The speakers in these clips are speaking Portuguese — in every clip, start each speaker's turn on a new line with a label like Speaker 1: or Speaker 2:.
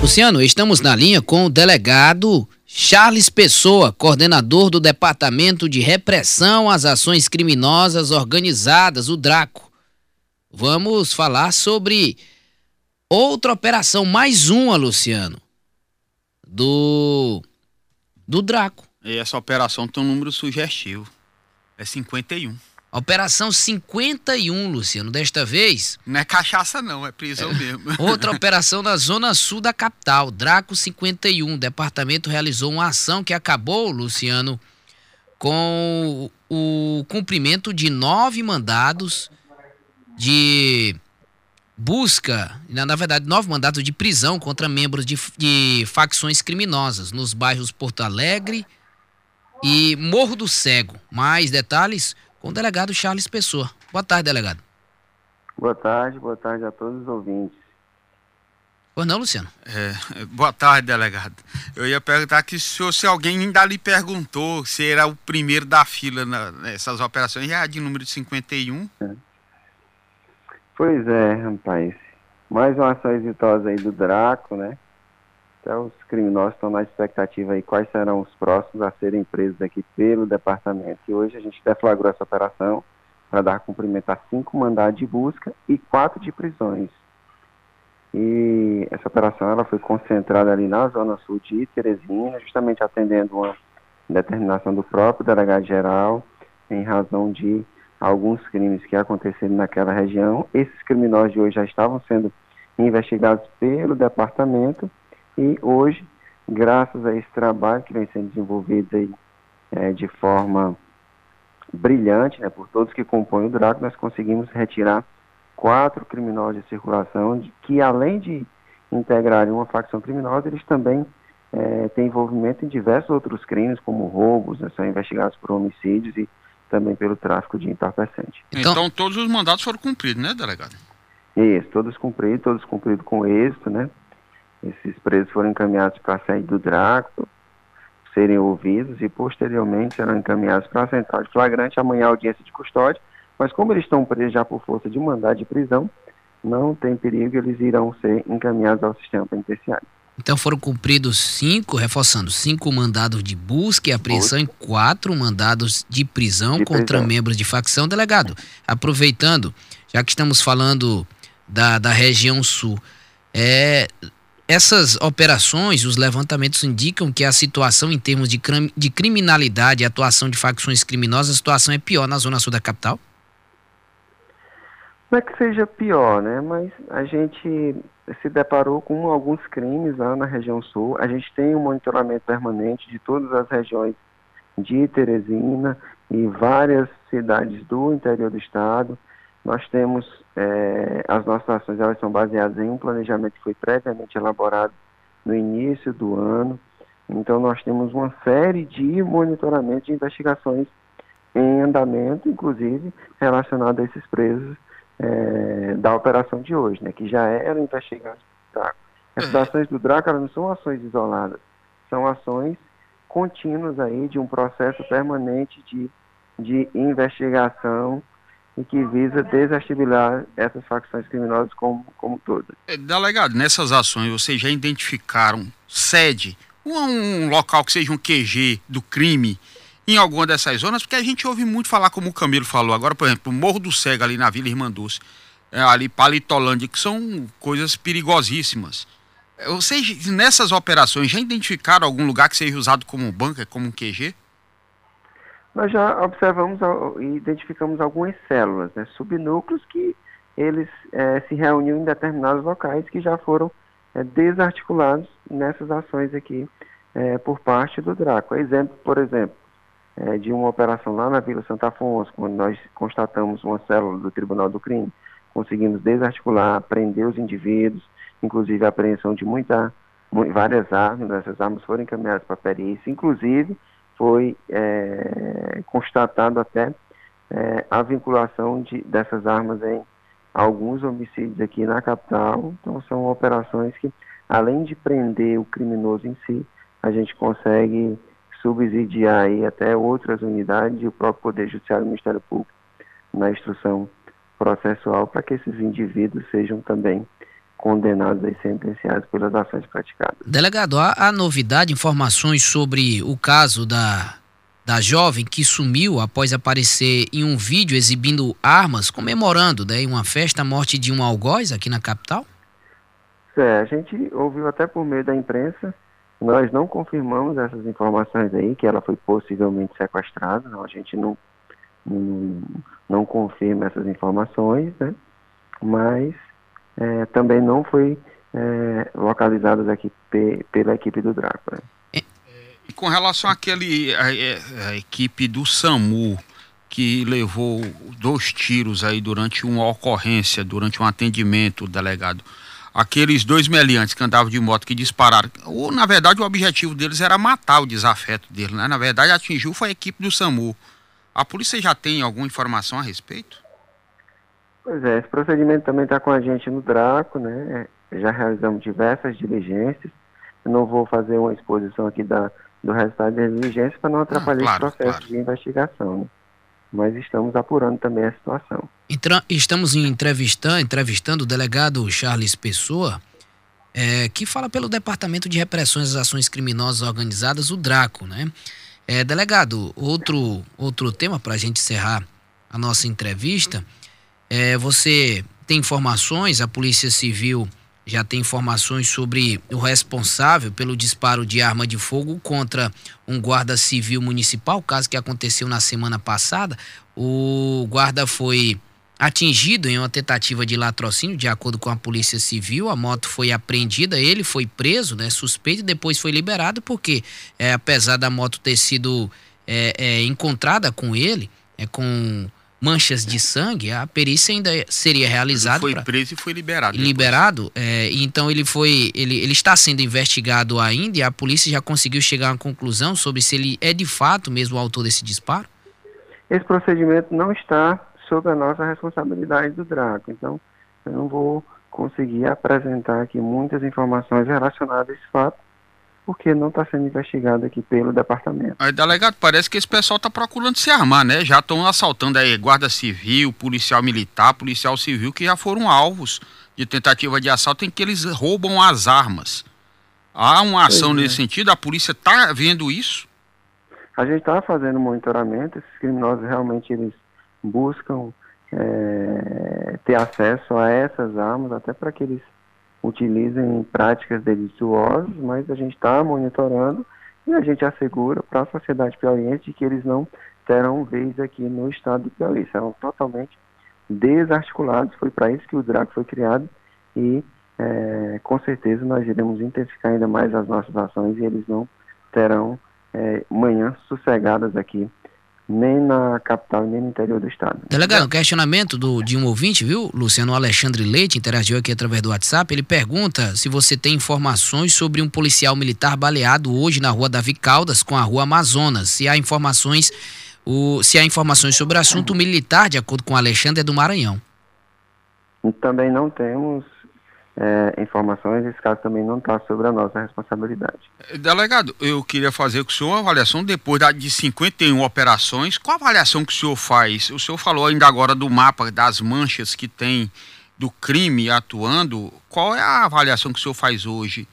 Speaker 1: Luciano, estamos na linha com o delegado Charles Pessoa, coordenador do Departamento de Repressão às Ações Criminosas Organizadas, o DRACO. Vamos falar sobre outra operação, mais uma, Luciano, do, do DRACO.
Speaker 2: E essa operação tem um número sugestivo, é 51.
Speaker 1: Operação 51, Luciano, desta vez.
Speaker 2: Não é cachaça, não, é prisão é. mesmo.
Speaker 1: Outra operação na zona sul da capital, Draco 51. O departamento realizou uma ação que acabou, Luciano, com o cumprimento de nove mandados de busca, na verdade, nove mandados de prisão contra membros de, de facções criminosas nos bairros Porto Alegre e Morro do Cego. Mais detalhes com o delegado Charles Pessoa. Boa tarde, delegado.
Speaker 3: Boa tarde, boa tarde a todos os ouvintes.
Speaker 1: Pois não, Luciano?
Speaker 2: É, boa tarde, delegado. Eu ia perguntar que se, se alguém ainda lhe perguntou se era o primeiro da fila na, nessas operações, já é de número 51. É.
Speaker 3: Pois é, rapaz. Mais uma ação exitosa aí do Draco, né? Então, os criminosos estão na expectativa aí quais serão os próximos a serem presos aqui pelo departamento. E hoje a gente deflagrou essa operação para dar cumprimento a cinco mandados de busca e quatro de prisões. E essa operação ela foi concentrada ali na zona sul de Teresina, justamente atendendo uma determinação do próprio delegado-geral em razão de alguns crimes que aconteceram naquela região. Esses criminosos de hoje já estavam sendo investigados pelo departamento e hoje, graças a esse trabalho que vem sendo desenvolvido aí, é, de forma brilhante, né, por todos que compõem o DRACO, nós conseguimos retirar quatro criminosos de circulação, de, que além de integrarem uma facção criminosa, eles também é, têm envolvimento em diversos outros crimes, como roubos, né, são investigados por homicídios e também pelo tráfico de entorpecente.
Speaker 2: Então, então todos os mandatos foram cumpridos, né, delegado?
Speaker 3: Isso, todos cumpridos, todos cumpridos com êxito, né? Esses presos foram encaminhados para a sede do Draco, serem ouvidos e posteriormente serão encaminhados para a central de flagrante, amanhã audiência de custódia, mas como eles estão presos já por força de mandado de prisão, não tem perigo, eles irão ser encaminhados ao sistema penitenciário.
Speaker 1: Então foram cumpridos cinco, reforçando, cinco mandados de busca e apreensão e quatro mandados de prisão de contra prisão. membros de facção. Delegado, aproveitando, já que estamos falando da, da região sul, é, essas operações, os levantamentos indicam que a situação em termos de, de criminalidade e atuação de facções criminosas, a situação é pior na zona sul da capital?
Speaker 3: Não é que seja pior, né? Mas a gente se deparou com alguns crimes lá na região sul. A gente tem um monitoramento permanente de todas as regiões de Teresina e várias cidades do interior do estado. Nós temos é, as nossas ações, elas são baseadas em um planejamento que foi previamente elaborado no início do ano. Então, nós temos uma série de monitoramento de investigações em andamento, inclusive relacionado a esses presos é, da operação de hoje, né, que já eram investigados pelo Draco. Essas uhum. ações do Draco não são ações isoladas, são ações contínuas aí de um processo permanente de, de investigação e que visa desestabilizar essas facções criminosas como, como todas.
Speaker 2: É, delegado, nessas ações vocês já identificaram sede, um, um local que seja um QG do crime em alguma dessas zonas? Porque a gente ouve muito falar, como o Camilo falou agora, por exemplo, o Morro do Cego ali na Vila Irmanduz, é, ali Palitolândia, que são coisas perigosíssimas. É, vocês, nessas operações, já identificaram algum lugar que seja usado como banca, como um QG?
Speaker 3: Nós já observamos e identificamos algumas células, né, subnúcleos que eles é, se reuniam em determinados locais que já foram é, desarticulados nessas ações aqui é, por parte do Draco. Exemplo, por exemplo, é, de uma operação lá na Vila Santa Afonso, quando nós constatamos uma célula do Tribunal do Crime, conseguimos desarticular, prender os indivíduos, inclusive a apreensão de muita, várias armas, essas armas foram encaminhadas para a perícia, inclusive foi é, constatado até é, a vinculação de, dessas armas em alguns homicídios aqui na capital. Então são operações que, além de prender o criminoso em si, a gente consegue subsidiar aí até outras unidades e o próprio Poder Judiciário e o Ministério Público na instrução processual para que esses indivíduos sejam também condenados e sentenciados pelas ações praticadas.
Speaker 1: Delegado, há, há novidade, informações sobre o caso da, da jovem que sumiu após aparecer em um vídeo exibindo armas, comemorando né, em uma festa a morte de um algoz aqui na capital?
Speaker 3: É, a gente ouviu até por meio da imprensa, nós não confirmamos essas informações aí, que ela foi possivelmente sequestrada, não, a gente não, não, não confirma essas informações, né? mas é, também não foi é, localizadas aqui pe pela equipe do Draco. Né?
Speaker 2: E com relação àquele a, a, equipe do SAMU que levou dois tiros aí durante uma ocorrência, durante um atendimento, delegado, aqueles dois meliantes que andavam de moto que dispararam, ou na verdade o objetivo deles era matar o desafeto dele, né? Na verdade atingiu foi a equipe do SAMU. A polícia já tem alguma informação a respeito?
Speaker 3: Pois é, esse procedimento também está com a gente no Draco, né? Já realizamos diversas diligências. Eu não vou fazer uma exposição aqui da, do resultado das diligências para não atrapalhar ah, claro, esse processo claro. de investigação. Né? Mas estamos apurando também a situação.
Speaker 1: estamos entrevistando, entrevistando o delegado Charles Pessoa, é, que fala pelo Departamento de Repressões às Ações Criminosas Organizadas, o DRACO, né? É, delegado, outro, outro tema para a gente encerrar a nossa entrevista é, você tem informações, a Polícia Civil já tem informações sobre o responsável pelo disparo de arma de fogo contra um guarda civil municipal, caso que aconteceu na semana passada. O guarda foi atingido em uma tentativa de latrocínio, de acordo com a Polícia Civil. A moto foi apreendida, ele foi preso, né, suspeito, e depois foi liberado, porque é, apesar da moto ter sido é, é, encontrada com ele, é, com manchas de sangue, a perícia ainda seria realizada.
Speaker 2: Ele foi preso e foi liberado.
Speaker 1: Liberado, é, então ele foi, ele, ele está sendo investigado ainda e a polícia já conseguiu chegar a uma conclusão sobre se ele é de fato mesmo o autor desse disparo?
Speaker 3: Esse procedimento não está sob a nossa responsabilidade do Draco, então eu não vou conseguir apresentar aqui muitas informações relacionadas a esse fato, porque não está sendo investigado aqui pelo departamento.
Speaker 2: Aí, delegado, parece que esse pessoal está procurando se armar, né? Já estão assaltando aí guarda civil, policial militar, policial civil, que já foram alvos de tentativa de assalto em que eles roubam as armas. Há uma ação nesse sentido? A polícia está vendo isso?
Speaker 3: A gente está fazendo monitoramento, esses criminosos realmente eles buscam é, ter acesso a essas armas, até para que eles utilizem práticas delituosas, mas a gente está monitorando e a gente assegura para a sociedade piauiense que eles não terão vez aqui no estado do Piauí, serão totalmente desarticulados, foi para isso que o DRAC foi criado e é, com certeza nós iremos intensificar ainda mais as nossas ações e eles não terão é, manhãs sossegadas aqui nem na capital, nem no interior do estado.
Speaker 1: Delegado, um questionamento do, de um ouvinte, viu? Luciano Alexandre Leite interagiu aqui através do WhatsApp. Ele pergunta se você tem informações sobre um policial militar baleado hoje na rua Davi Caldas com a rua Amazonas. Se há informações, o, se há informações sobre o assunto militar, de acordo com Alexandre, é do Maranhão.
Speaker 3: Também não temos é, informações, esse caso também não está sobre a nossa responsabilidade.
Speaker 2: Delegado, eu queria fazer com o senhor uma avaliação depois de 51 operações. Qual a avaliação que o senhor faz? O senhor falou ainda agora do mapa das manchas que tem do crime atuando. Qual é a avaliação que o senhor faz hoje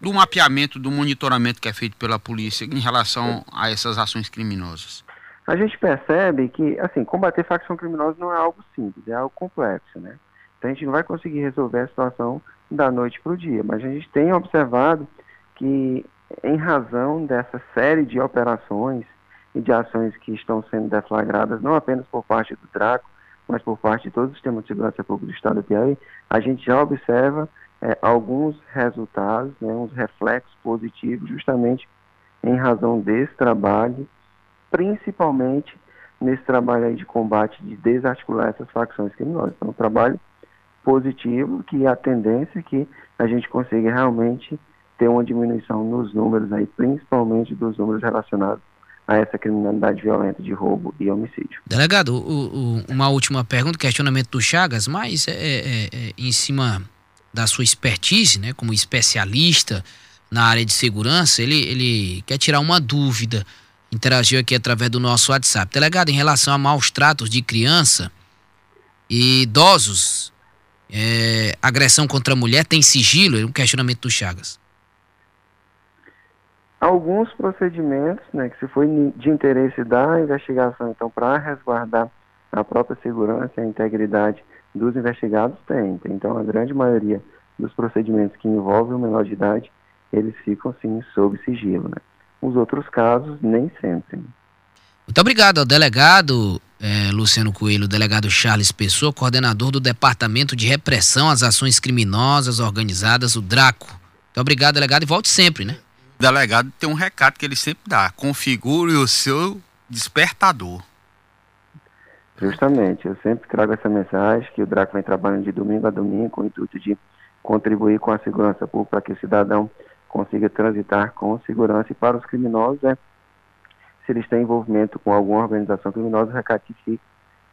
Speaker 2: do mapeamento, do monitoramento que é feito pela polícia em relação a essas ações criminosas?
Speaker 3: A gente percebe que, assim, combater facção criminosa não é algo simples, é algo complexo, né? Então a gente não vai conseguir resolver a situação da noite para o dia, mas a gente tem observado que, em razão dessa série de operações e de ações que estão sendo deflagradas, não apenas por parte do Draco, mas por parte de todo o sistema de segurança pública do Estado do Piauí, a gente já observa é, alguns resultados, né, uns reflexos positivos, justamente em razão desse trabalho, principalmente nesse trabalho de combate, de desarticular essas facções criminosas. Então, um trabalho positivo, que a tendência é que a gente consiga realmente ter uma diminuição nos números aí, principalmente dos números relacionados a essa criminalidade violenta de roubo e homicídio.
Speaker 1: Delegado, o, o, uma última pergunta, questionamento do Chagas, mas é, é, é, em cima da sua expertise, né, como especialista na área de segurança, ele, ele quer tirar uma dúvida, interagiu aqui através do nosso WhatsApp. Delegado, em relação a maus tratos de criança e idosos é, agressão contra a mulher tem sigilo? É um questionamento do Chagas.
Speaker 3: Alguns procedimentos, né, que se foi de interesse da investigação, então, para resguardar a própria segurança e a integridade dos investigados, tem. Então, a grande maioria dos procedimentos que envolvem o menor de idade, eles ficam, sim, sob sigilo, né. Os outros casos, nem sempre.
Speaker 1: Muito obrigado ao delegado é, Luciano Coelho, delegado Charles Pessoa, coordenador do Departamento de Repressão às Ações Criminosas Organizadas, o DRACO. Muito obrigado, delegado, e volte sempre, né?
Speaker 2: O delegado tem um recado que ele sempre dá: configure o seu despertador.
Speaker 3: Justamente, eu sempre trago essa mensagem que o DRACO vem trabalhando de domingo a domingo com o intuito de contribuir com a segurança pública para que o cidadão consiga transitar com segurança e para os criminosos é se eles têm envolvimento com alguma organização criminosa, o recado que fica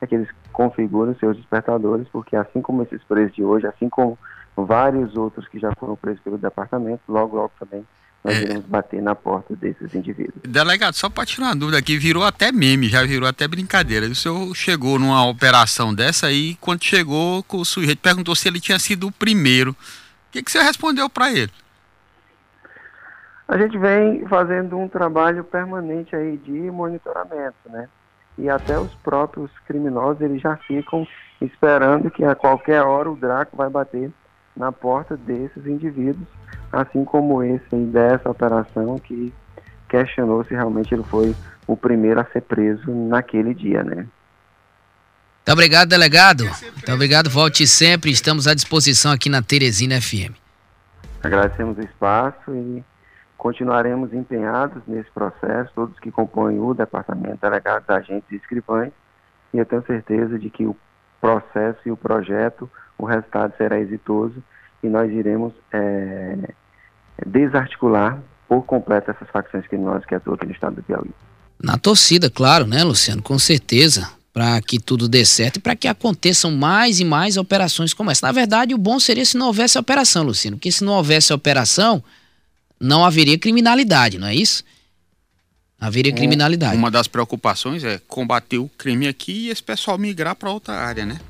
Speaker 3: é que eles configurem seus despertadores, porque assim como esses presos de hoje, assim como vários outros que já foram presos pelo departamento, logo, logo também nós é. iremos bater na porta desses indivíduos.
Speaker 2: Delegado, só para tirar uma dúvida aqui, virou até meme, já virou até brincadeira. O senhor chegou numa operação dessa aí, quando chegou, o sujeito perguntou se ele tinha sido o primeiro. O que, que você respondeu para ele?
Speaker 3: A gente vem fazendo um trabalho permanente aí de monitoramento, né? E até os próprios criminosos, eles já ficam esperando que a qualquer hora o Draco vai bater na porta desses indivíduos, assim como esse dessa operação que questionou se realmente ele foi o primeiro a ser preso naquele dia, né?
Speaker 1: Muito obrigado, delegado. Muito obrigado, volte sempre. Estamos à disposição aqui na Teresina FM.
Speaker 3: Agradecemos o espaço e Continuaremos empenhados nesse processo, todos que compõem o departamento, delegados, agentes e escrivães, e eu tenho certeza de que o processo e o projeto, o resultado será exitoso e nós iremos é, desarticular por completo essas facções criminosas que atuam aqui no estado do Piauí.
Speaker 1: Na torcida, claro, né, Luciano? Com certeza, para que tudo dê certo e para que aconteçam mais e mais operações como essa. Na verdade, o bom seria se não houvesse operação, Luciano, porque se não houvesse operação, não haveria criminalidade, não é isso? Haveria criminalidade.
Speaker 2: Uma das preocupações é combater o crime aqui e esse pessoal migrar para outra área, né?